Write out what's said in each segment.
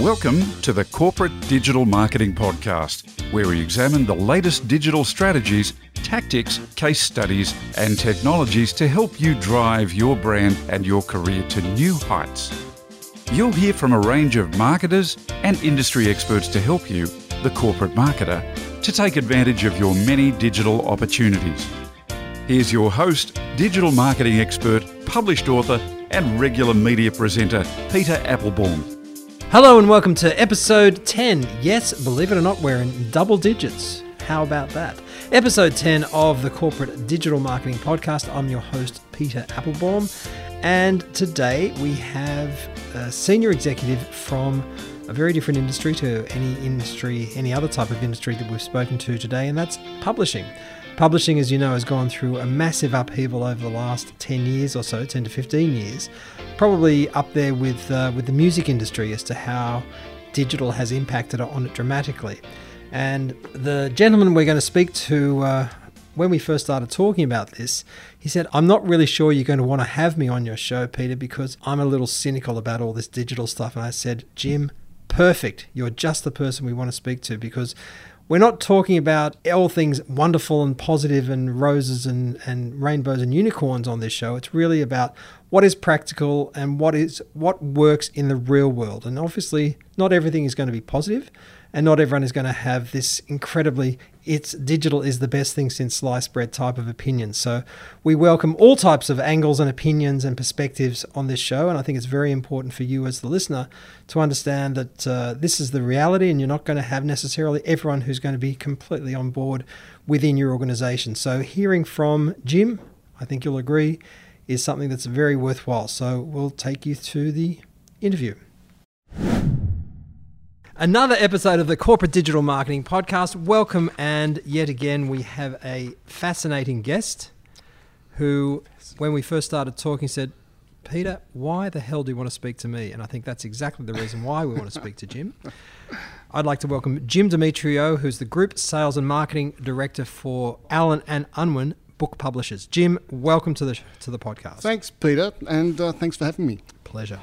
Welcome to the Corporate Digital Marketing Podcast, where we examine the latest digital strategies, tactics, case studies, and technologies to help you drive your brand and your career to new heights. You'll hear from a range of marketers and industry experts to help you, the corporate marketer, to take advantage of your many digital opportunities. Here's your host, digital marketing expert, published author, and regular media presenter, Peter Applebaum. Hello and welcome to episode 10. Yes, believe it or not, we're in double digits. How about that? Episode 10 of the Corporate Digital Marketing Podcast. I'm your host, Peter Applebaum, and today we have a senior executive from a very different industry to any industry, any other type of industry that we've spoken to today, and that's publishing. Publishing, as you know, has gone through a massive upheaval over the last 10 years or so, 10 to 15 years. Probably up there with, uh, with the music industry as to how digital has impacted on it dramatically. And the gentleman we're going to speak to, uh, when we first started talking about this, he said, I'm not really sure you're going to want to have me on your show, Peter, because I'm a little cynical about all this digital stuff. And I said, Jim, perfect. You're just the person we want to speak to because we're not talking about all things wonderful and positive and roses and, and rainbows and unicorns on this show. It's really about what is practical and what is what works in the real world. And obviously, not everything is going to be positive and not everyone is going to have this incredibly it's digital is the best thing since sliced bread type of opinion. So we welcome all types of angles and opinions and perspectives on this show, and I think it's very important for you as the listener to understand that uh, this is the reality, and you're not going to have necessarily everyone who's going to be completely on board within your organization. So hearing from Jim, I think you'll agree, is something that's very worthwhile. So we'll take you to the interview. Another episode of the Corporate Digital Marketing Podcast. Welcome, and yet again, we have a fascinating guest who, when we first started talking, said, Peter, why the hell do you want to speak to me? And I think that's exactly the reason why we want to speak to Jim. I'd like to welcome Jim Demetriou, who's the Group Sales and Marketing Director for Allen and Unwin Book Publishers. Jim, welcome to the to the podcast. Thanks, Peter, and uh, thanks for having me. Pleasure.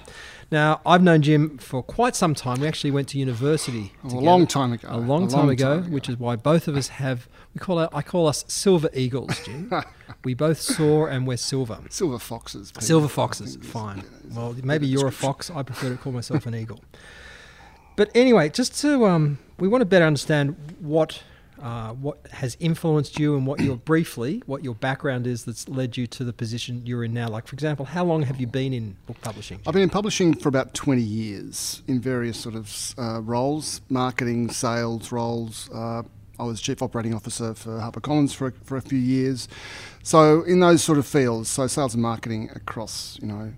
Now, I've known Jim for quite some time. We actually went to university oh, a long time ago. A long, a time, long ago, time, ago, which is why both of us have we call it, I call us silver eagles, Jim. we both soar and we're silver. Silver foxes. Silver foxes. Fine. Well, maybe you're a fox. I prefer to call myself an eagle. But anyway, just to um, we want to better understand what uh, what has influenced you and what your briefly what your background is that's led you to the position you're in now? Like for example how long have you been in book publishing? I've been in publishing for about 20 years in various sort of uh, roles marketing sales roles. Uh, I was chief operating officer for HarperCollins for a, for a few years, so in those sort of fields, so sales and marketing across you know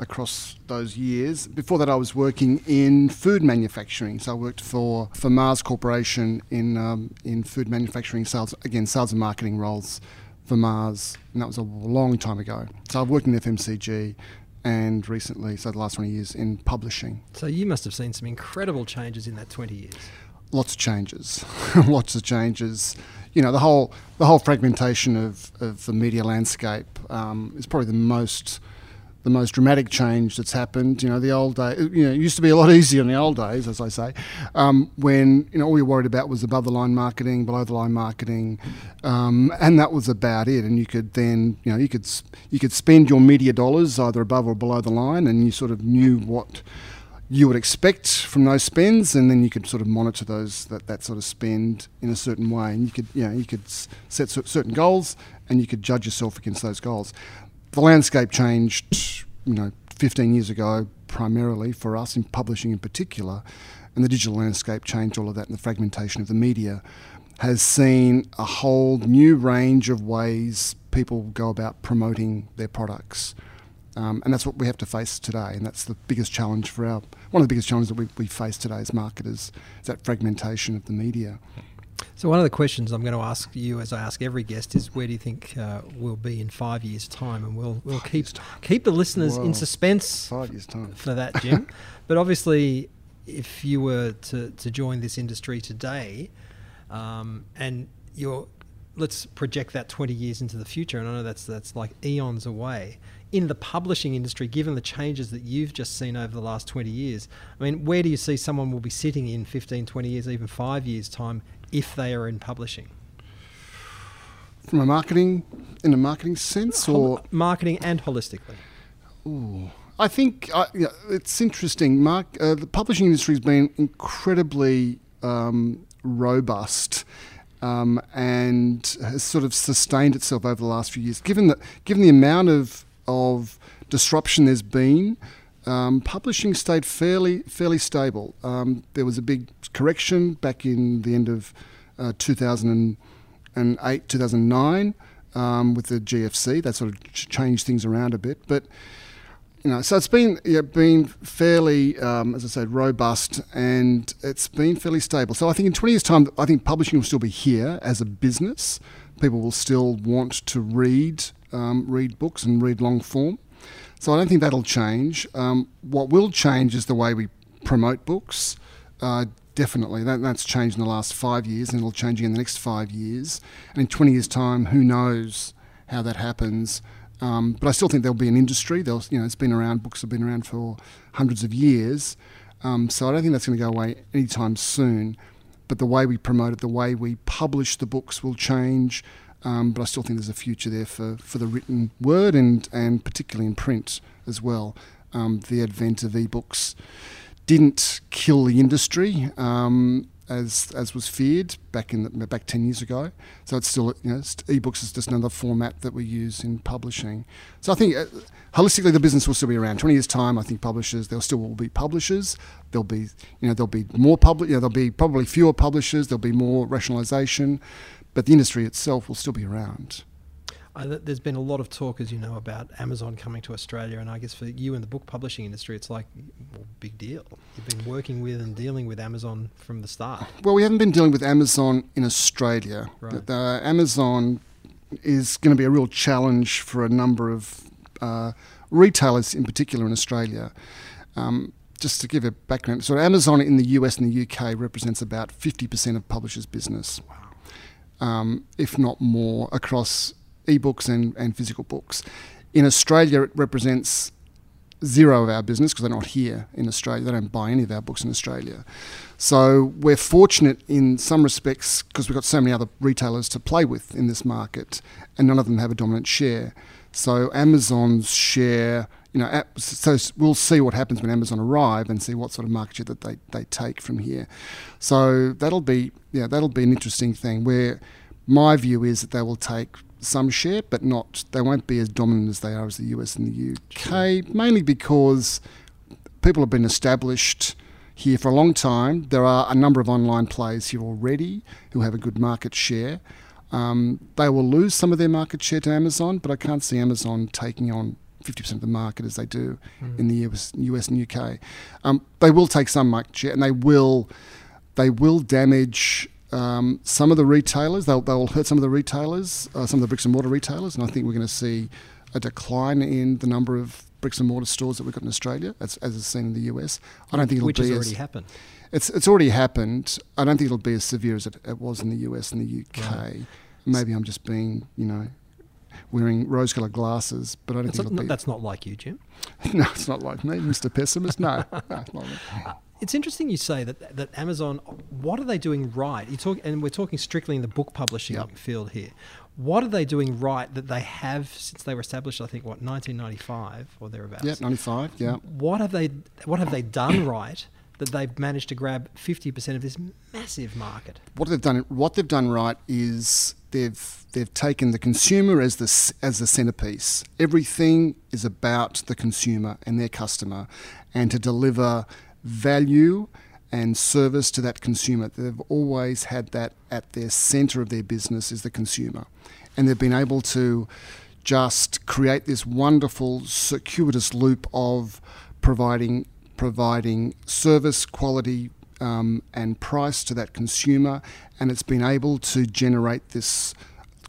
across those years. Before that, I was working in food manufacturing. So I worked for, for Mars Corporation in, um, in food manufacturing sales, again, sales and marketing roles for Mars. And that was a long time ago. So I've worked in FMCG and recently, so the last 20 years, in publishing. So you must have seen some incredible changes in that 20 years. Lots of changes. Lots of changes. You know, the whole, the whole fragmentation of, of the media landscape um, is probably the most the most dramatic change that's happened. You know, the old day, you know, it used to be a lot easier in the old days, as I say, um, when you know all you're worried about was above the line marketing, below the line marketing, um, and that was about it. And you could then, you know, you could you could spend your media dollars either above or below the line, and you sort of knew what you would expect from those spends, and then you could sort of monitor those that, that sort of spend in a certain way, and you could you know you could set certain goals, and you could judge yourself against those goals the landscape changed, you know, 15 years ago, primarily for us in publishing in particular, and the digital landscape changed all of that, and the fragmentation of the media has seen a whole new range of ways people go about promoting their products. Um, and that's what we have to face today, and that's the biggest challenge for our one of the biggest challenges that we, we face today as marketers is that fragmentation of the media. So one of the questions I'm going to ask you, as I ask every guest, is where do you think uh, we'll be in five years' time? And we'll we'll keep keep the listeners in suspense five years time for that, Jim. but obviously, if you were to, to join this industry today, um, and you're let's project that 20 years into the future, and I know that's that's like eons away. In the publishing industry, given the changes that you've just seen over the last 20 years, I mean, where do you see someone will be sitting in 15, 20 years, even five years' time, if they are in publishing? From a marketing, in a marketing sense, or marketing and holistically. Ooh. I think uh, yeah, it's interesting. Mark, uh, the publishing industry has been incredibly um, robust um, and has sort of sustained itself over the last few years. Given that, given the amount of of disruption there's been, um, publishing stayed fairly fairly stable. Um, there was a big correction back in the end of uh, 2008, 2009 um, with the GFC. That sort of changed things around a bit, but you know, so it's been yeah, been fairly, um, as I said, robust, and it's been fairly stable. So I think in 20 years' time, I think publishing will still be here as a business. People will still want to read um, read books and read long form. So I don't think that'll change. Um, what will change is the way we promote books. Uh, definitely, that, that's changed in the last five years, and it'll change in the next five years. And in 20 years' time, who knows how that happens? Um, but I still think there'll be an industry. There'll, you know, it's been around. Books have been around for hundreds of years. Um, so I don't think that's going to go away anytime soon. But the way we promote it, the way we publish the books will change. Um, but I still think there's a future there for, for the written word and, and particularly in print as well. Um, the advent of ebooks didn't kill the industry. Um, as as was feared back in the, back ten years ago. So it's still you know ebooks is just another format that we use in publishing. So I think uh, holistically the business will still be around. Twenty years time, I think publishers there still will be publishers. There'll be you know there'll be more public. You know, there'll be probably fewer publishers. There'll be more rationalisation, but the industry itself will still be around. Uh, there's been a lot of talk, as you know, about Amazon coming to Australia, and I guess for you in the book publishing industry, it's like well, big deal. You've been working with and dealing with Amazon from the start. Well, we haven't been dealing with Amazon in Australia. Right. The, Amazon is going to be a real challenge for a number of uh, retailers, in particular in Australia. Um, just to give a background, so Amazon in the US and the UK represents about 50% of publishers' business. Wow. Um, if not more, across ebooks and, and physical books. In Australia, it represents zero of our business because they're not here in Australia. They don't buy any of our books in Australia. So we're fortunate in some respects because we've got so many other retailers to play with in this market, and none of them have a dominant share. So Amazon's share, you know, so we'll see what happens when Amazon arrive and see what sort of market share that they, they take from here. So that'll be yeah that'll be an interesting thing. Where my view is that they will take some share, but not. They won't be as dominant as they are as the US and the UK, sure. mainly because people have been established here for a long time. There are a number of online players here already who have a good market share. Um, they will lose some of their market share to Amazon, but I can't see Amazon taking on 50% of the market as they do mm. in the US, US and UK. Um, they will take some market share, and they will they will damage um, some of the retailers, they'll, they'll hurt some of the retailers, uh, some of the bricks and mortar retailers, and I think we're going to see a decline in the number of bricks and mortar stores that we've got in Australia, as, as is seen in the US. I don't think it'll Which be has as, already happened. It's it's already happened. I don't think it'll be as severe as it, it was in the US and the UK. Right. Maybe I'm just being, you know, wearing rose-coloured glasses, but I don't that's think not. That's not like you, Jim. no, it's not like me, Mr. Pessimist. No, no uh, it's interesting you say that that Amazon. What are they doing right? You talk, and we're talking strictly in the book publishing yep. field here. What are they doing right that they have since they were established? I think what 1995 or thereabouts. Yeah, 95. Yeah. What have they What have they done right? That they've managed to grab 50% of this massive market. What they've done, what they've done right is they've they've taken the consumer as the as the centerpiece. Everything is about the consumer and their customer, and to deliver value and service to that consumer. They've always had that at their center of their business is the consumer. And they've been able to just create this wonderful circuitous loop of providing providing service, quality, um, and price to that consumer, and it's been able to generate this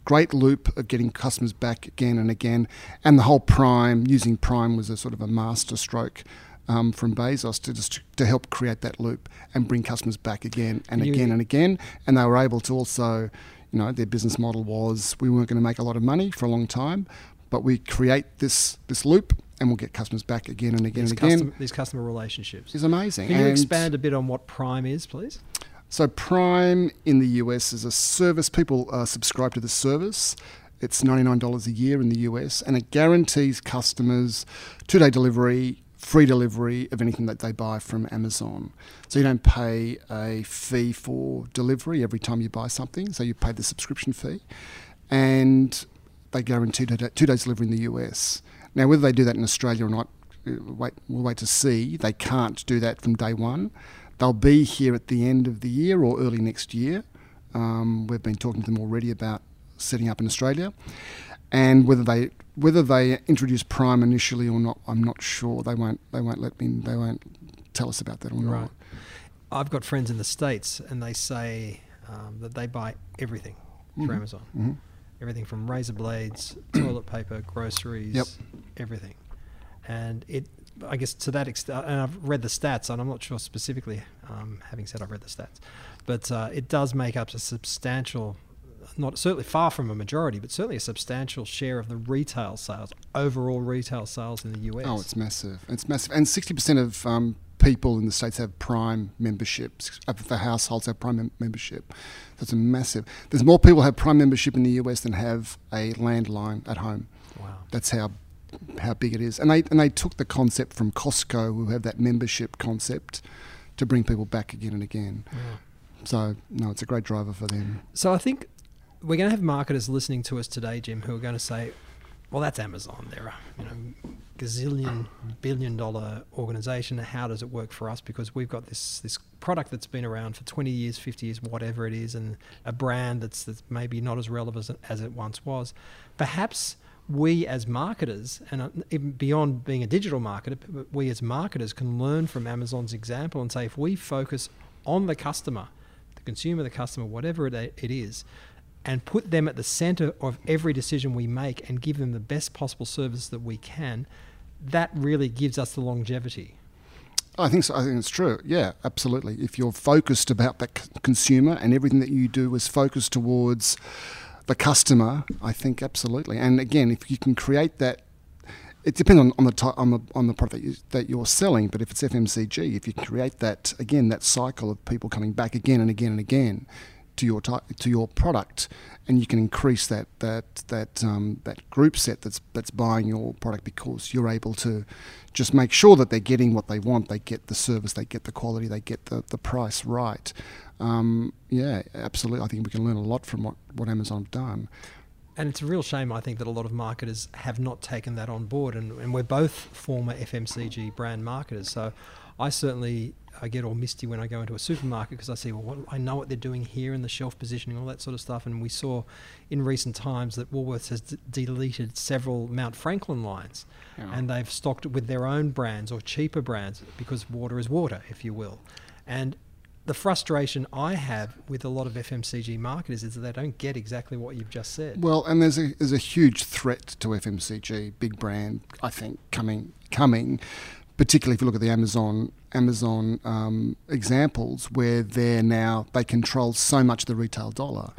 great loop of getting customers back again and again. And the whole Prime using Prime was a sort of a master stroke um, from Bezos to just to help create that loop and bring customers back again and you, again and again. And they were able to also, You know, their business model was we weren't going to make a lot of money for a long time, but we create this this loop and we'll get customers back again and again these and again. Custom, these customer relationships. is amazing. Can you And expand a bit on what Prime is, please? So Prime in the US is a service. People uh, subscribe to the service. It's $99 a year in the US, and it guarantees customers two-day delivery, free delivery of anything that they buy from Amazon. So you don't pay a fee for delivery every time you buy something. So you pay the subscription fee, and they guarantee two days delivery in the US. Now, whether they do that in Australia or not, uh, wait, we'll wait to see. They can't do that from day one. They'll be here at the end of the year or early next year. Um, we've been talking to them already about setting up in Australia, and whether they whether they introduce Prime initially or not, I'm not sure. They won't. They won't let me. They won't tell us about that or Right. not. I've got friends in the States and they say um, that they buy everything through Mhm. Amazon. Mhm. Everything from razor blades, toilet paper, groceries, Yep. everything. And it, I guess to that extent, and I've read the stats, and I'm not sure specifically, um, having said I've read the stats, but uh, it does make up a substantial, not certainly far from a majority, but certainly a substantial share of the retail sales, overall retail sales in the US. Oh, it's massive. It's massive. And 60% of um, people in the States have Prime memberships. Uh, of the households have Prime mem- membership. It's a massive. There's more people have Prime membership in the US than have a landline at home. wow. That's how how big it is. And they and they took the concept from Costco, who have that membership concept, to bring people back again and again. wow. So no, it's a great driver for them. So I think we're going to have marketers listening to us today, Jim, who are going to say, "Well, that's Amazon. They're a you know gazillion billion dollar organization. How does it work for us? Because we've got this this product that's been around for 20 years, 50 years, whatever it is, and a brand that's, that's maybe not as relevant as, it once was. Perhaps." We as marketers, and uh, beyond being a digital marketer, we as marketers can learn from Amazon's example and say if we focus on the customer, the consumer, the customer, whatever it, it is, and put them at the center of every decision we make and give them the best possible service that we can, that really gives us the longevity. I think so. I think it's true. Yeah, absolutely. If you're focused about that c- consumer and everything that you do is focused towards the customer, I think absolutely. And again, if you can create that, it depends on, on the ty- on the on the product that, you, that you're selling. But if it's FMCG, if you create that again, that cycle of people coming back again and again and again to your ty- to your product, and you can increase that that that um, that group set that's that's buying your product because you're able to just make sure that they're getting what they want. They get the service, they get the quality, they get the, the price right. Um, yeah, absolutely. I think we can learn a lot from what, what Amazon have done. And it's a real shame, I think, that a lot of marketers have not taken that on board. And, and we're both former FMCG brand marketers. So I certainly I get all misty when I go into a supermarket because I see, well, what, I know what they're doing here in the shelf positioning, all that sort of stuff. And we saw in recent times that Woolworths has d- deleted several Mount Franklin lines Yeah. and they've stocked with their own brands or cheaper brands because water is water, if you will. And the frustration I have with a lot of FMCG marketers is that they don't get exactly what you've just said. Well, and there's a there's a huge threat to FMCG, big brand. I think coming coming, particularly if you look at the Amazon Amazon um, examples, where they're now they control so much of the retail dollar,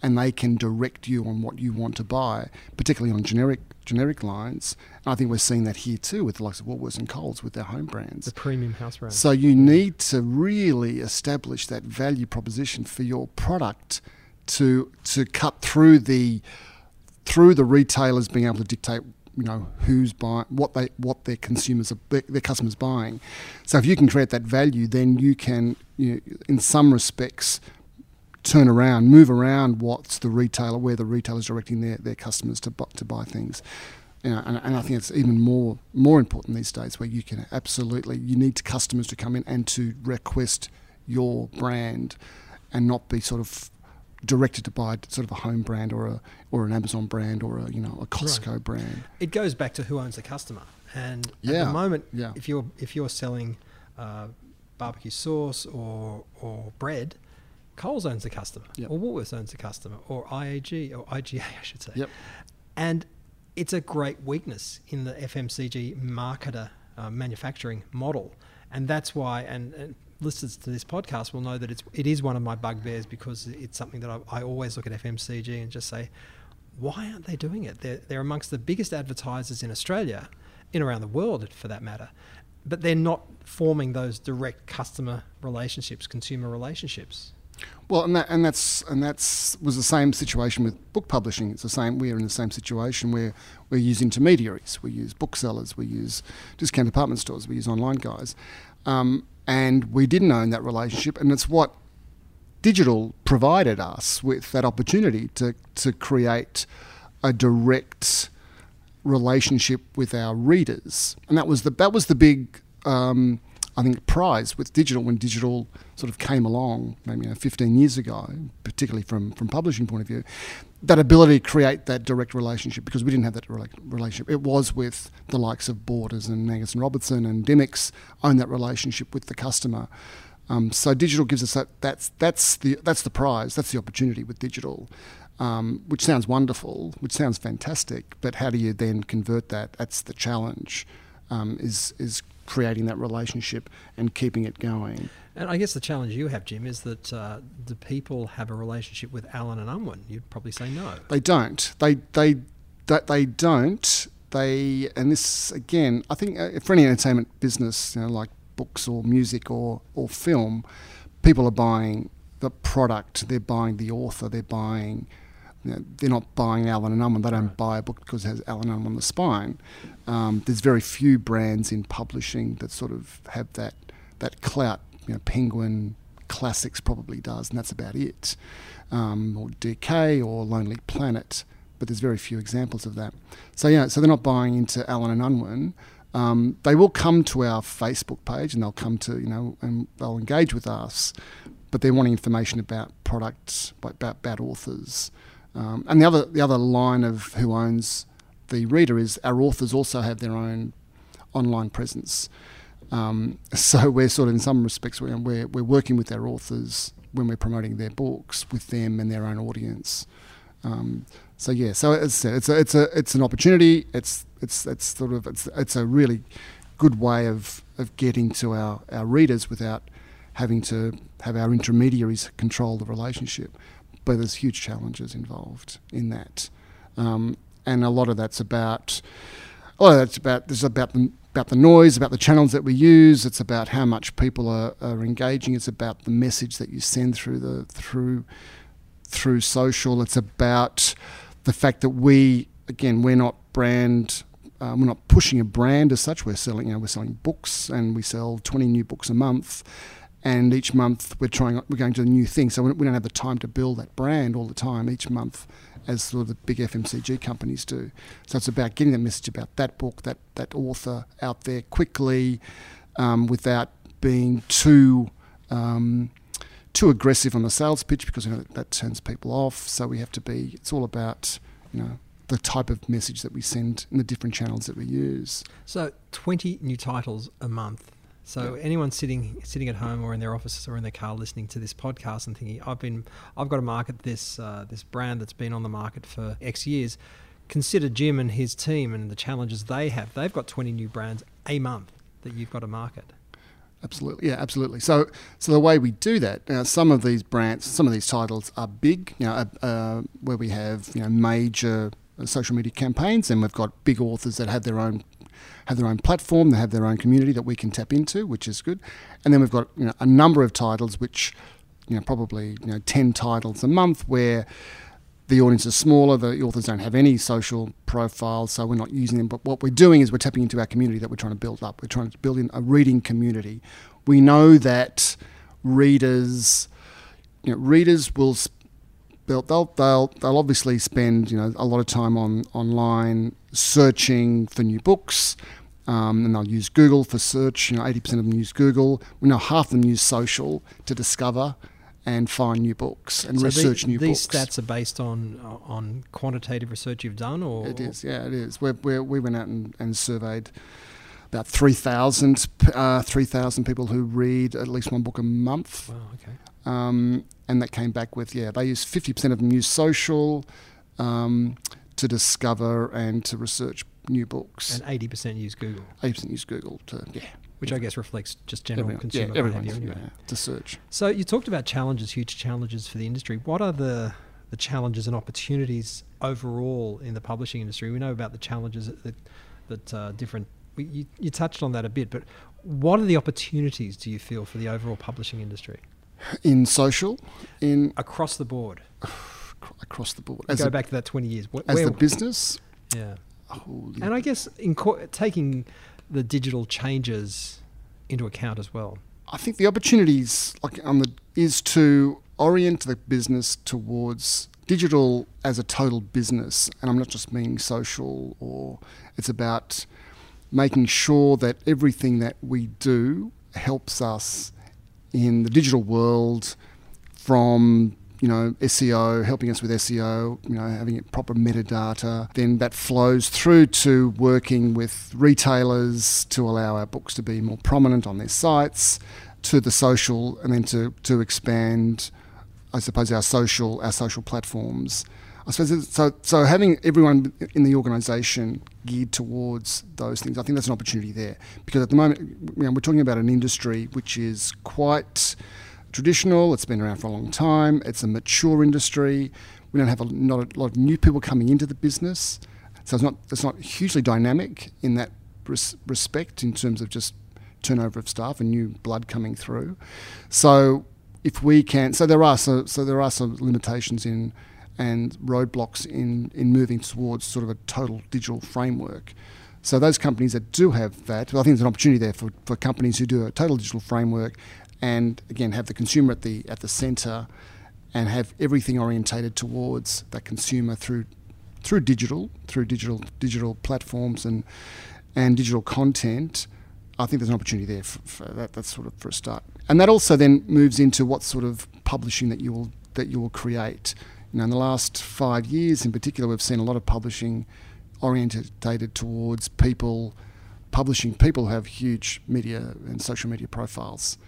and they can direct you on what you want to buy, particularly on generic generic lines. And I think we're seeing that here too with the likes of Woolworths and Coles with their home brands. the premium house brand. So you need to really establish that value proposition for your product to to cut through the through the retailers being able to dictate you know who's buying what they what their consumers are their, their customers buying. So if you can create that value, then you can you know, in some respects turn around, move around what's the retailer where the retailer's directing their, their customers to buy, to buy things. You know, and, and I think it's even more more important these days where you can absolutely you need customers to come in and to request your brand and not be sort of directed to buy sort of a home brand or a or an Amazon brand or a you know a Costco brand. it goes back to who owns the customer. And at the moment, yeah. if you're if you're selling uh, barbecue sauce or or bread, Coles owns the customer, Yep. or Woolworths owns the customer, or IAG or IGA, I should say. Yep. And it's a great weakness in the FMCG marketer uh, manufacturing model, and that's why. And, and listeners to this podcast will know that it's it is one of my bugbears because it's something that I, I always look at FMCG and just say, why aren't they doing it? They're, they're amongst the biggest advertisers in Australia, in around the world for that matter, but they're not forming those direct customer relationships, consumer relationships. Well, and that and that's and that's was the same situation with book publishing. It's the same. We're in the same situation where we use intermediaries, we use booksellers, we use discount department stores, we use online guys, um, and we didn't own that relationship. And it's what digital provided us with that opportunity to to create a direct relationship with our readers, and that was the that was the big. Um, I think, prize with digital when digital sort of came along, maybe you know, 15 years ago, particularly from from publishing point of view, that ability to create that direct relationship because we didn't have that relationship. It was with the likes of Borders and Angus and Robertson and Dymocks own that relationship with the customer. Um, so digital gives us that. That's that's the that's the prize. That's the opportunity with digital. Um, which sounds wonderful, which sounds fantastic, but how do you then convert that? That's the challenge. Um, is is creating that relationship and keeping it going. And I guess the challenge you have, Jim, is that uh, do people have a relationship with Allen and Unwin? You'd probably say no. They don't. They they that they don't. They and this again, I think uh, for any entertainment business, you know, like books or music or or film, people are buying the product. They're buying the author. They're buying you know, they're not buying Allen and Unwin. They don't buy a book because it has Allen and Unwin on the spine. Um, there's very few brands in publishing that sort of have that that clout. You know, Penguin Classics probably does, and that's about it. Um, or DK or Lonely Planet, but there's very few examples of that. So yeah, so they're not buying into Allen and Unwin. Um, they will come to our Facebook page and they'll come to you know and they'll engage with us, but they're wanting information about products, about, about authors. Um, and the other the other line of who owns the reader is our authors also have their own online presence. Um, so we're sort of in some respects we're, we're, we're working with our authors when we're promoting their books with them and their own audience. Um, so yeah, so it's it's a, it's a it's an opportunity. It's it's it's sort of it's it's a really good way of of getting to our our readers without having to have our intermediaries control the relationship but there's huge challenges involved in that. Um, and a lot of that's about, a lot of that's about, there's about the, about the noise, about the channels that we use. It's about how much people are, are engaging. It's about the message that you send through the, through, through social. It's about the fact that we, again, we're not brand um, we're not pushing a brand as such. We're selling, you know, we're selling books, and we sell 20 new books a month and each month we're trying we're going to a new thing. So we don't have the time to build that brand all the time each month as sort of the big FMCG companies do. So it's about getting that message about that book that that author out there quickly um, without being too um, too aggressive on the sales pitch because you know, that turns people off. So we have to be it's all about you know the type of message that we send in the different channels that we use. So 20 new titles a month so yeah. anyone sitting sitting at home or in their offices or in their car listening to this podcast and thinking, I've been, I've got to market this uh, this brand that's been on the market for X years. Consider Jim and his team and the challenges they have. They've got 20 new brands a month that you've got to market. Absolutely, yeah, absolutely. So, so the way we do that, now some of these brands, some of these titles are big, you know, uh, uh, where we have you know major social media campaigns, and we've got big authors that have their own have their own platform, they have their own community that we can tap into, which is good. And then we've got you know, a number of titles, which you know probably you know ten titles a month, where the audience is smaller, the authors don't have any social profiles, so we're not using them. But what we're doing is we're tapping into our community that we're trying to build up. We're trying to build in a reading community. We know that readers, you know, readers will they'll, they'll, they'll, they'll obviously spend you know a lot of time on online searching for new books. Um, and they'll use Google for search. You know, 80% of them use Google. We know half of them use social to discover and find new books and so research the, new these books. These stats are based on on quantitative research you've done, or it is. Yeah, it is. We're, we're, we went out and, and surveyed about 3,000 uh, 3, people who read at least one book a month. Wow. Okay. Um, and that came back with yeah, they use 50% of them use social. Um, to discover and to research new books. And 80% use Google. 80% use Google to, yeah. which I guess reflects just general Everyone- consumer yeah, behavior anyway. yeah, to search. So you talked about challenges, huge challenges for the industry. What are the the challenges and opportunities overall in the publishing industry? We know about the challenges that that, uh, different. We, you, you touched on that a bit, but what are the opportunities do you feel for the overall publishing industry In social, in across the board? across the board, as, go a, back to that twenty years. Wh- as where- the business. yeah, Oh, and I guess in co- taking the digital changes into account as well. I think the opportunities like on the is to orient the business towards digital as a total business, and I'm not just meaning social, or it's about making sure that everything that we do helps us in the digital world from you know SEO, helping us with SEO, you know having proper metadata, then that flows through to working with retailers to allow our books to be more prominent on their sites, to the social, and then to to expand, I suppose our social our social platforms. I suppose so. So having everyone in the organisation geared towards those things, I think that's an opportunity there. Because at the moment, you know, we're talking about an industry which is quite traditional. It's been around for a long time. It's a mature industry. We don't have a, not a lot of new people coming into the business, so it's not it's not hugely dynamic in that res- respect in terms of just turnover of staff and new blood coming through. So if we can, so there are so, so there are some limitations in and roadblocks in in moving towards sort of a total digital framework. So those companies that do have that, well, I think there's an opportunity there for, for companies who do a total digital framework, and again have the consumer at the at the centre, and have everything orientated towards that consumer through through digital, through digital digital platforms and and digital content. I think there's an opportunity there for, for that. That's sort of for a start, and that also then moves into what sort of publishing that you will that you will create. You know, in the last five years, in particular, we've seen a lot of publishing orientated towards people publishing people who have huge media and social media profiles.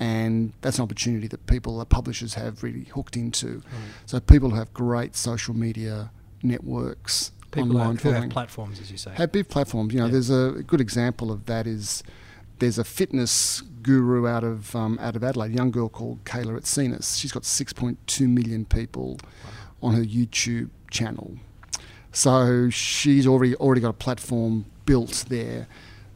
And that's an opportunity that people, that publishers have really hooked into. So people who have great social media networks, People online have, who have platforms, as you say. have big platforms. You know, Yeah. there's a good example of that is there's a fitness guru out of um, out of Adelaide, a young girl called Kayla Itsines. She's got 6.2 million people on her YouTube channel. So she's already already got a platform built there.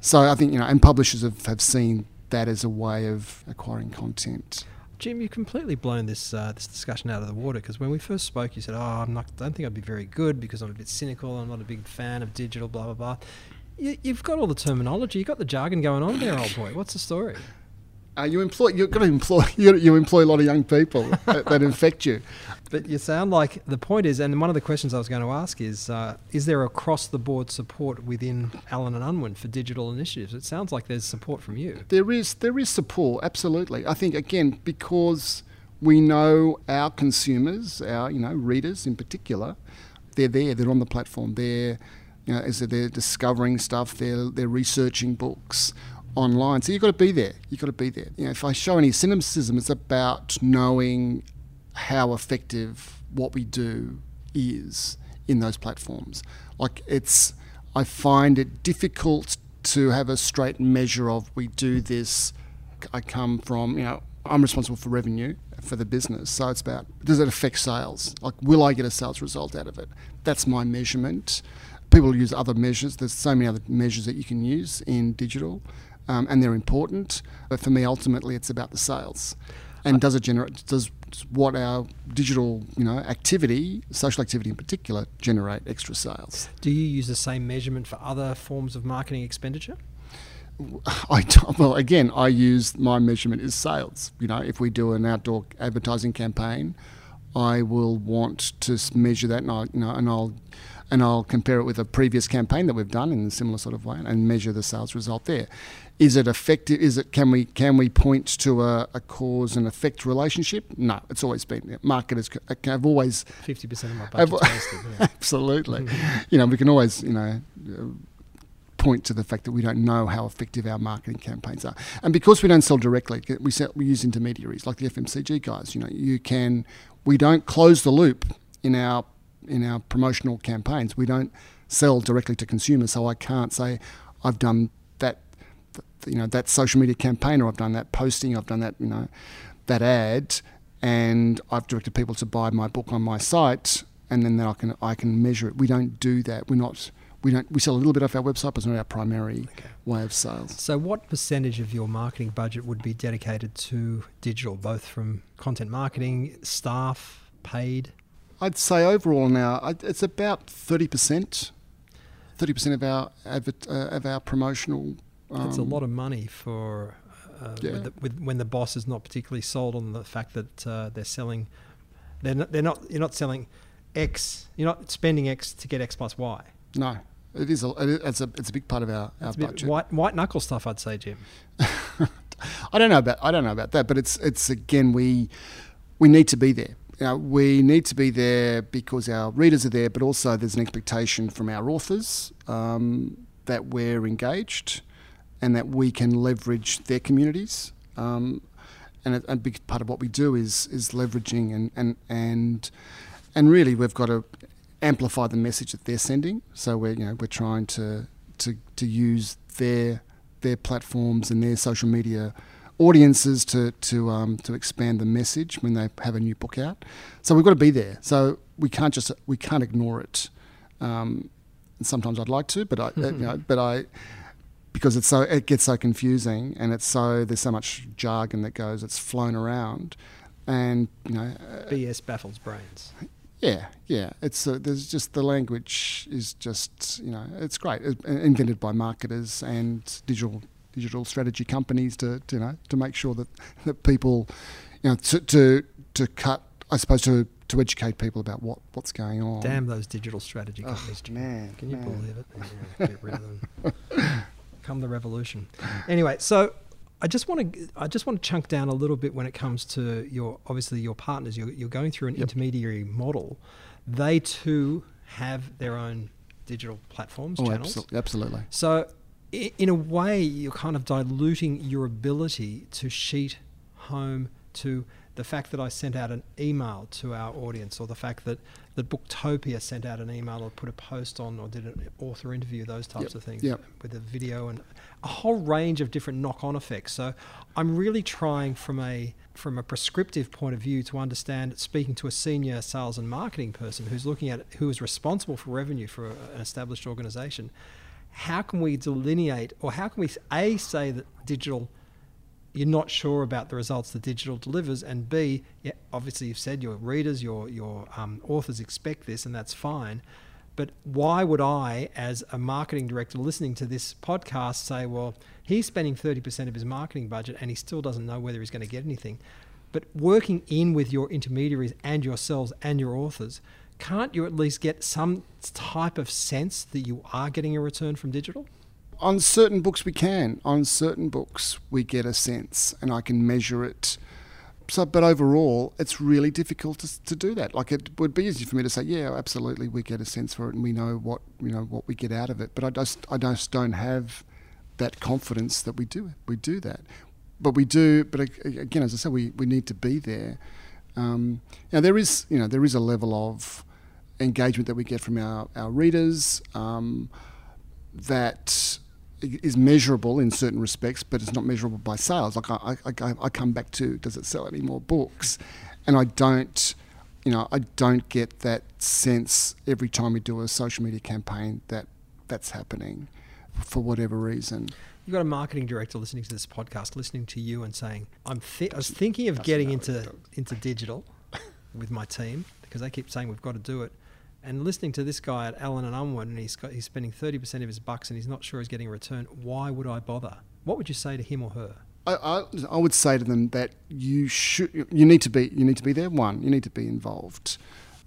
So I think you know, and publishers have, have seen that as a way of acquiring content. Jim, you've completely blown this uh, this discussion out of the water because when we first spoke, you said, "Oh, I'm not. Don't think I'd be very good because I'm a bit cynical. I'm not a big fan of digital. Blah blah blah." You, you've got all the terminology. You've got the jargon going on there, old boy. What's the story? Uh, you employ you've got to employ you, you employ a lot of young people that, that infect you. But you sound like the point is, and one of the questions I was going to ask is: uh, Is there across the board support within Allen and Unwin for digital initiatives? It sounds like there's support from you. There is there is support, absolutely. I think again because we know our consumers, our you know readers in particular, they're there, they're on the platform, they're you know as they're discovering stuff, they're they're researching books online. So you've got to be there. You've got to be there. You know, if I show any cynicism, it's about knowing how effective what we do is in those platforms. Like it's, I find it difficult to have a straight measure of we do this. I come from, you know, I'm responsible for revenue for the business. So it's about does it affect sales? Like, will I get a sales result out of it? That's my measurement. People use other measures. There's so many other measures that you can use in digital, um, and they're important. But for me, ultimately, it's about the sales. And does it generate? Does what our digital, you know, activity, social activity in particular, generate extra sales? Do you use the same measurement for other forms of marketing expenditure? I don't- well again I use my measurement is sales. You know, if we do an outdoor advertising campaign, I will want to measure that, and I you know, and I'll and I'll compare it with a previous campaign that we've done in a similar sort of way, and measure the sales result there. Is it effective? Is it can we can we point to a, a cause and effect relationship? No, it's always been marketers c- have always Fifty percent of my I've- budget's wasted. Yeah. Absolutely. you know, we can always, you know, uh, point to the fact that we don't know how effective our marketing campaigns are. And because we don't sell directly, we sell, we use intermediaries like the FMCG guys. You know, you can we don't close the loop in our in our promotional campaigns. We don't sell directly to consumers, so I can't say I've done that you know that social media campaign, or I've done that posting, I've done that you know that ad, and I've directed people to buy my book on my site, and then I can I can measure it. We don't do that. We're not. We don't. We sell a little bit off our website, but it's not our primary Okay. way of sales. So, what percentage of your marketing budget would be dedicated to digital, both from content marketing, staff, paid? I'd say overall now it's about thirty percent. Thirty percent of our advert, uh, of our promotional. Um, That's a lot of money for uh, Yeah. with the, with, when the boss is not particularly sold on the fact that uh, they're selling. They're not, they're not. You're not selling X. You're not spending X to get X plus Y. No, it is. A, it is a it's a big part of our, our It's budget. white white knuckle stuff, I'd say, Jim. I don't know about I don't know about that, but it's it's again we we need to be there. You know, we need to be there because our readers are there, but also there's an expectation from our authors um, that we're engaged and that we can leverage their communities. Um, and a, a big part of what we do is is leveraging and and and and really we've got to amplify the message that they're sending. So we're you know we're trying to to to use their their platforms and their social media audiences to to um, to expand the message when they have a new book out. So we've got to be there. So we can't just we can't ignore it. Um, sometimes I'd like to, but I you know, but I because it's so it gets so confusing and it's so there's so much jargon that goes it's flown around and you know uh, BS baffles brains. yeah yeah it's uh, there's just the language is just you know it's great it's invented by marketers and digital digital strategy companies to, to you know to make sure that that people you know to to, to cut I suppose to to educate people about what what's going on Damn those digital strategy Oh, companies, Jim. man Can you man. believe it? Yeah, get rid of them. Come the revolution. Anyway, so I just want to I just want to chunk down a little bit when it comes to your obviously your partners. You're, you're going through an Yep. intermediary model. They too have their own digital platforms, oh channels. absolutely absolutely So, i- in a way, you're kind of diluting your ability to sheet home to the fact that I sent out an email to our audience, or the fact that that Booktopia sent out an email, or put a post on, or did an author interview, those types Yep, of things, yep. with a video and a whole range of different knock-on effects. So, I'm really trying from a from a prescriptive point of view to understand, speaking to a senior sales and marketing person who's looking at who is responsible for revenue for an established organization how can we delineate or how can we a say that digital you're not sure about the results that digital delivers and b yeah, obviously you've said your readers your your um, authors expect this and that's fine. But why would i as a marketing director listening to this podcast say well he's spending 30% of his marketing budget and he still doesn't know whether he's going to get anything? But working in with your intermediaries and yourselves and your authors can't you at least get some type of sense that you are getting a return from digital? On certain books, we can. On certain books, we get a sense, and I can measure it. So, but overall, it's really difficult to, to do that. Like it would be easy for me to say, yeah, absolutely, we get a sense for it, and we know what you know what we get out of it. But I just, I just don't have that confidence that we do. We do that, but we do. But again, as I said, we, we need to be there. Um, now there is, you know, there is a level of engagement that we get from our, our readers um, that is measurable in certain respects, but it's not measurable by sales. Like I, I, I come back to, does it sell any more books? And I don't, you know, I don't get that sense every time we do a social media campaign that that's happening for whatever reason. You've got a marketing director listening to this podcast, listening to you and saying, "I'm th- I was thinking of getting into into digital with my team because they keep saying we've got to do it." And listening to this guy at Allen and Unwin, and he's got he's spending thirty percent of his bucks, and he's not sure he's getting a return. Why would I bother? What would you say to him or her? I, I, I would say to them that you should you need to be you need to be there. One, you need to be involved.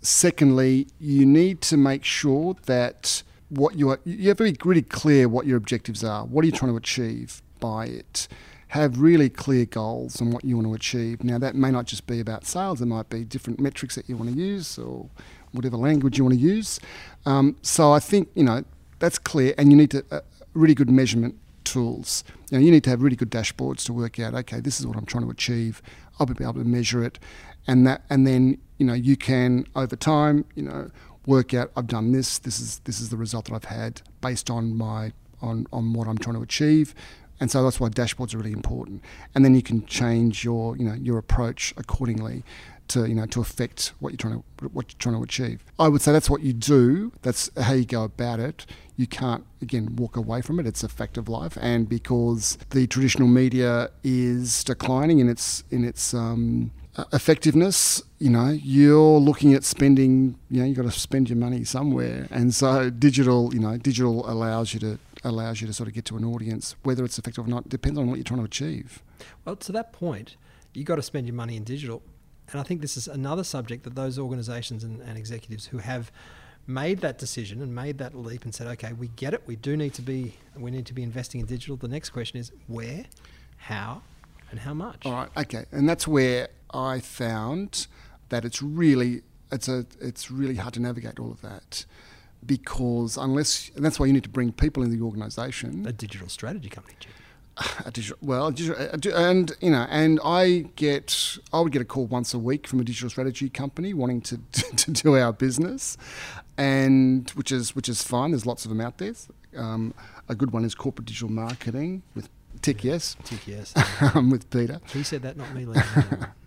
Secondly, you need to make sure that what you are you have to be really clear what your objectives are. What are you trying to achieve by it? Have really clear goals on what you want to achieve. Now that may not just be about sales. It might be different metrics that you want to use or whatever language you want to use. Um, so I think you know that's clear, and you need to uh, really good measurement tools. You know, you need to have really good dashboards to work out. Okay, this is what I'm trying to achieve. I'll be able to measure it, and that, and then you know you can over time, you know, work out. I've done this. This is this is the result that I've had based on my on on what I'm trying to achieve. and so that's why dashboards are really important. And then you can change your you know your approach accordingly to you know to affect what you're trying to what you're trying to achieve. I would say that's what you do. That's how you go about it. You can't again walk away from it. It's a fact of life, and because the traditional media is declining in its in its um, Uh, effectiveness, you know, you're looking at spending. You know, you've got to spend your money somewhere, and so digital, you know, digital allows you to allows you to sort of get to an audience. Whether it's effective or not depends on what you're trying to achieve. Well, to that point, you've got to spend your money in digital and I think this is another subject that those organisations and, and, executives who have made that decision and made that leap and said, okay, we get it, we do need to be, we need to be investing in digital. The next question is where, how, and how much. All right, okay, and that's where I found that it's really, it's a, it's really hard to navigate all of that because unless, and that's why you need to bring people in the organisation. A digital strategy company, Jim a digital, well, and you know, and I get, I would get a call once a week from a digital strategy company wanting to, to do our business, and which is which is fine. There's lots of them out there. Um, a good one is corporate digital marketing with Tick Yes. Tick Yes. um, with Peter. He said that, not me.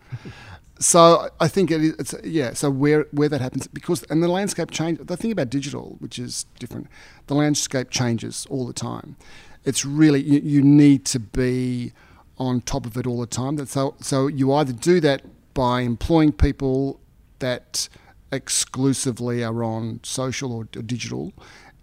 so I think it is, it's yeah. So where where that happens because and the landscape change. The thing about digital, which is different, the landscape changes all the time it's really you, you need to be on top of it all the time. That So so you either do that by employing people that exclusively are on social or, or digital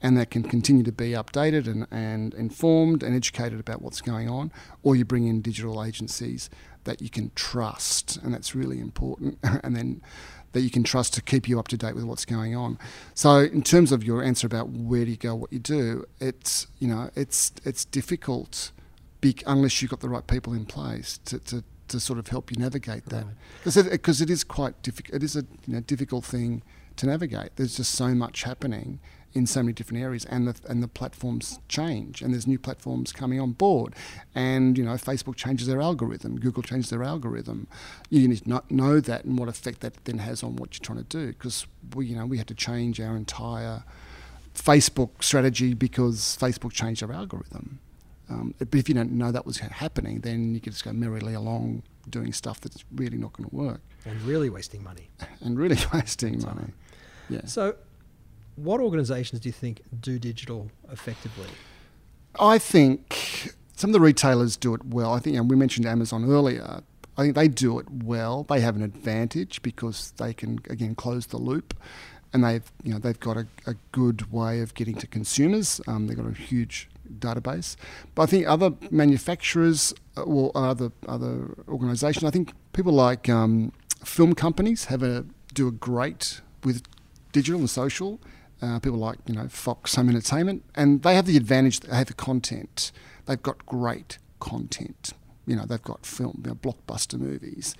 and that can continue to be updated and, and informed and educated about what's going on, or you bring in digital agencies that you can trust, and that's really important. and then that you can trust to keep you up to date with what's going on. So, in terms of your answer about where do you go, what you do, it's you know it's it's difficult, unless you've got the right people in place to, to, to sort of help you navigate that because right. it, because it is quite difficult. It is a you know, difficult thing to navigate. There's just so much happening in so many different areas, and the and the platforms change, and there's new platforms coming on board, and you know Facebook changes their algorithm, Google changes their algorithm. You need to not know that and what effect that then has on what you're trying to do, because we you know we had to change our entire Facebook strategy because Facebook changed their algorithm. Um, but if you don't know that was happening, then you can just go merrily along doing stuff that's really not going to work. And really wasting money. And really wasting money. Yeah. So what organisations do you think do digital effectively? I think some of the retailers do it well. I think you know, we mentioned Amazon earlier. I think they do it well. They have an advantage because they can again close the loop, and they've you know they've got a, a good way of getting to consumers. Um, they've got a huge database. But I think other manufacturers uh, or other other organisations, I think people like um, film companies have a do a great with digital and social uh, people like you know Fox Home Entertainment, and they have the advantage that they have the content. They've got great content. You know, they've got film, you know, blockbuster movies,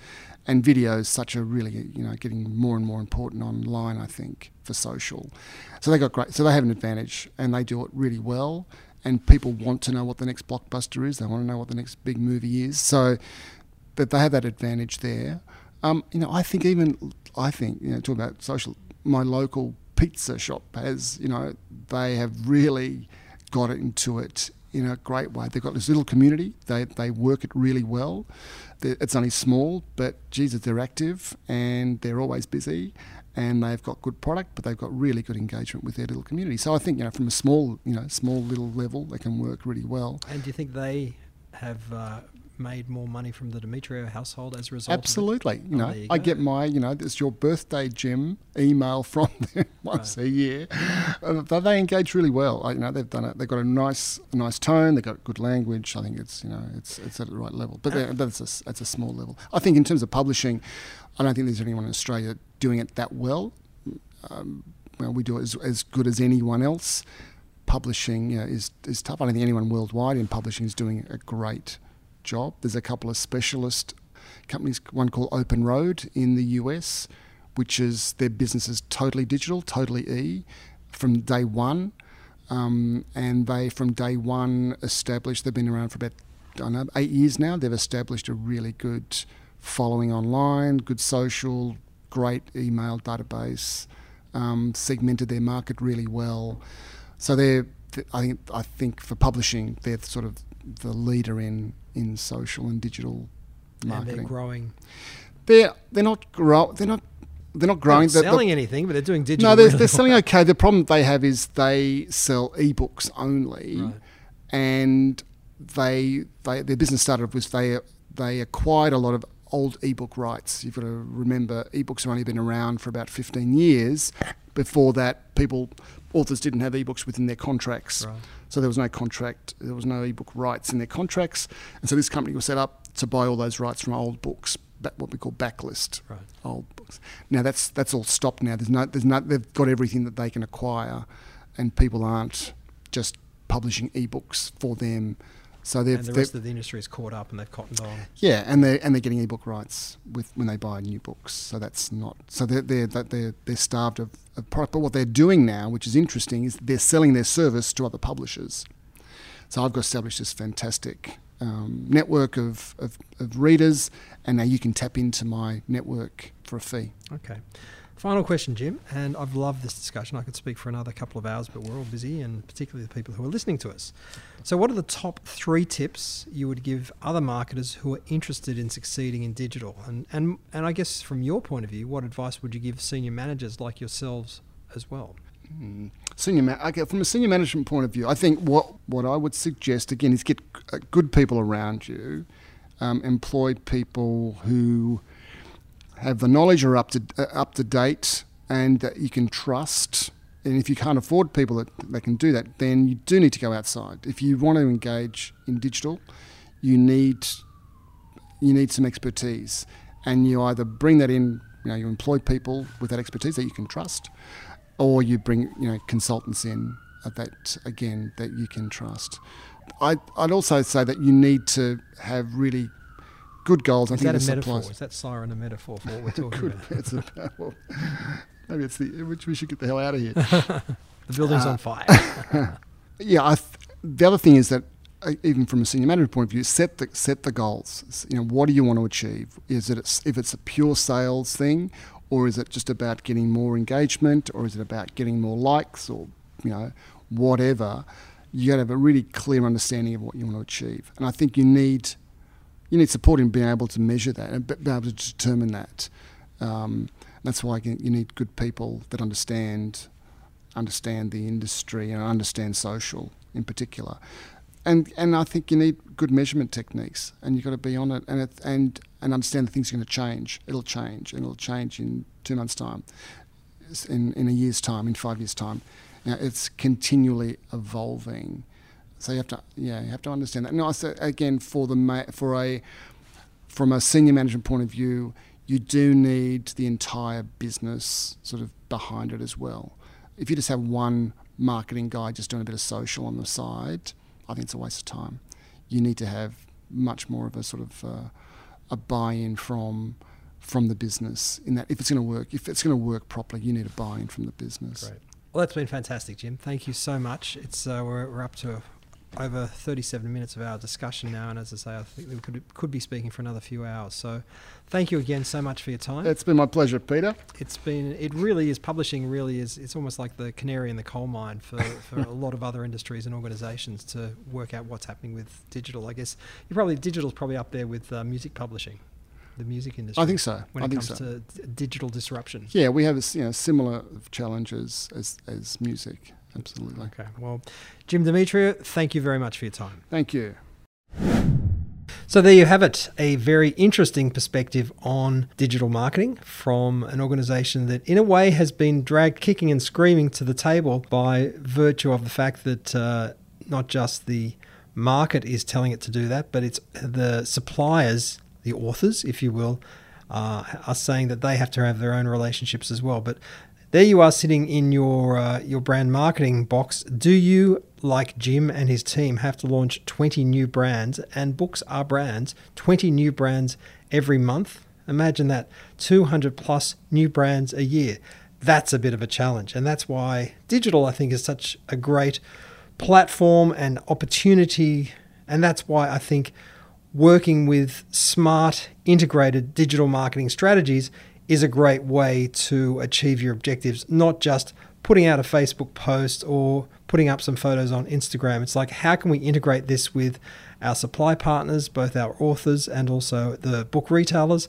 and videos. Such a really you know getting more and more important online. I think for social, so they got great. So they have an advantage, and they do it really well. And people want to know what the next blockbuster is. They want to know what the next big movie is. So that they have that advantage there. Um, you know, I think even I think you know talk about social. My local pizza shop has, you know, they have really got into it in a great way. They've got this little community. They, they work it really well. It's only small, but Jesus, they're active and they're always busy and they've got good product, but they've got really good engagement with their little community. So I think, you know, from a small, you know, small little level, they can work really well. And do you think they have uh, made more money from the Demetriou household as a result. Absolutely, you know, oh, you I get my, you know, it's your birthday, Jim, email from them once right. a year. Uh, they engage really well. I, you know, they've done it. They've got a nice, nice tone. They've got good language. I think it's, you know, it's it's at the right level. But uh, that's a that's a small level. I think in terms of publishing, I don't think there's anyone in Australia doing it that well. Um, well, we do it as, as good as anyone else publishing you know, is is tough. I don't think anyone worldwide in publishing is doing a great job. There's a couple of specialist companies, one called Open Road in the US, which is their business is totally digital, totally e, from day one. Um, and they, from day one, established, they've been around for about, I don't know, eight years now. They've established a really good following online, good social, great email database, um, segmented their market really well. So they're I think I think for publishing, they're sort of the leader in in social and digital And marketing. they're growing. they're they're not grow they're not they're not growing. They're not The- the- selling anything, but they're doing digital. no, they're, really they're selling well. okay. The problem they have is they sell ebooks only, Right. and they they their business started was they they acquired a lot of old ebook rights. You've got to remember ebooks have only been around for about 15 years. Before that, people authors didn't have ebooks within their contracts. Right. So there was no contract, there was no ebook rights in their contracts, and so this company was set up to buy all those rights from old books, what we call backlist Right. old books. Now that's that's all stopped now. There's no, there's no, they've got everything that they can acquire, and people aren't just publishing ebooks for them. So they've, And the rest of the industry is caught up and they've cottoned on. yeah, and they are and they're getting ebook rights with when they buy new books. So that's not so they're they're they're, they're starved of, product. But what they're doing now, which is interesting, is they're selling their service to other publishers. So I've got established this fantastic um, network of, of, of readers, and now you can tap into my network for a fee. Okay. Final question, Jim, and I've loved this discussion. I could speak for another couple of hours, but we're all busy, and particularly the people who are listening to us. So, what are the top three tips you would give other marketers who are interested in succeeding in digital? And and and I guess from your point of view, what advice would you give senior managers like yourselves as well? Mm. Senior ma- okay, from a senior management point of view, I think what, what I would suggest again is get uh, good people around you, um, employ people who have the knowledge are up to uh, up to date and that you can trust. And if you can't afford people that, that can do that, then you do need to go outside. If you want to engage in digital, you need you need some expertise, and you either bring that in. You know, you employ people with that expertise that you can trust, or you bring you know consultants in that again that you can trust. I, I'd also say that you need to have really good goals. I Is think that a metaphor? applies- Is that siren a metaphor for what we're talking Could about? It's well, maybe it's the which we should get the hell out of here. The building's Uh, on fire. yeah, I th- the other thing is that uh, even from a senior management point of view, set the set the goals. You know, what do you want to achieve? Is it a if it's a pure sales thing, or is it just about getting more engagement, or is it about getting more likes, or you know, whatever? You got to have a really clear understanding of what you want to achieve, and I think you need you need support in being able to measure that and be able to determine that. Um, that's why you you need good people that understand understand the industry and understand social in particular. And and I think you need good measurement techniques, and you've got to be on it, and it, and and understand that things are going to change. It'll change, and it'll change in two months' time, in in a year's time, in five years' time. Now it's continually evolving, so you have to yeah you have to understand that. I say again for the for a from a senior management point of view, you do need the entire business sort of behind it as well. If you just have one marketing guy just doing a bit of social on the side, I think it's a waste of time. You need to have much more of a sort of uh, a buy-in from from the business in that if it's going to work, if it's going to work properly, you need a buy-in from the business. Great. Well, that's been fantastic, Jim. Thank you so much. It's uh, we're, we're up to over 37 minutes of our discussion now, and as I say, I think we could could be speaking for another few hours. So, thank you again so much for your time. It's been my pleasure, Peter. It's been it really is publishing really is it's almost like the canary in the coal mine for, for a lot of other industries and organizations to work out what's happening with digital. I guess you probably digital's probably up there with uh, music publishing, the music industry. I think so. When I it think comes so. to d- digital disruption. Yeah, we have you know, similar challenges as, as music. Absolutely. Okay. Well, Jim Demetriou, thank you very much for your time. Thank you. So there you have it, a very interesting perspective on digital marketing from an organization that in a way has been dragged kicking and screaming to the table by virtue of the fact that uh, not just the market is telling it to do that, but it's the suppliers, the authors, if you will, uh, are saying that they have to have their own relationships as well. But there you are sitting in your uh, your brand marketing box. Do you, like Jim and his team, have to launch 20 new brands? And books are brands. 20 new brands every month. Imagine that 200 plus new brands a year. That's a bit of a challenge, and that's why digital, I think, is such a great platform and opportunity. And that's why I think working with smart, integrated digital marketing strategies is a great way to achieve your objectives, not just putting out a Facebook post or putting up some photos on Instagram. It's like, how can we integrate this with our supply partners, both our authors and also the book retailers?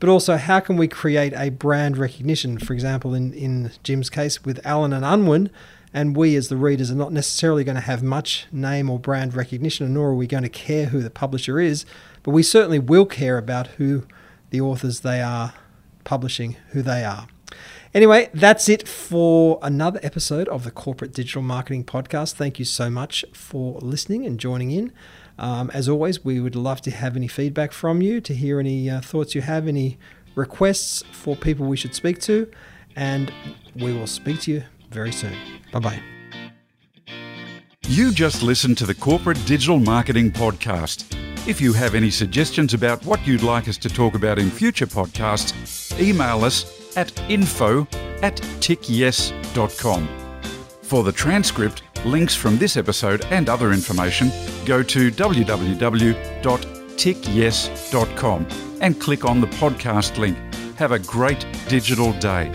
But also, how can we create a brand recognition? For example, in, in Jim's case with Allen and Unwin, and we as the readers are not necessarily going to have much name or brand recognition, and nor are we going to care who the publisher is, but we certainly will care about who the authors they are publishing, who they are. Anyway, that's it for another episode of the Corporate Digital Marketing Podcast. Thank you so much for listening and joining in. Um, as always, we would love to have any feedback from you, to hear any uh, thoughts you have, any requests for people we should speak to, and we will speak to you very soon. Bye bye. You just listened to the Corporate Digital Marketing Podcast. If you have any suggestions about what you'd like us to talk about in future podcasts, email us at info at tickyes.com. For the transcript, links from this episode and other information, go to www.tickyes.com and click on the podcast link. Have a great digital day.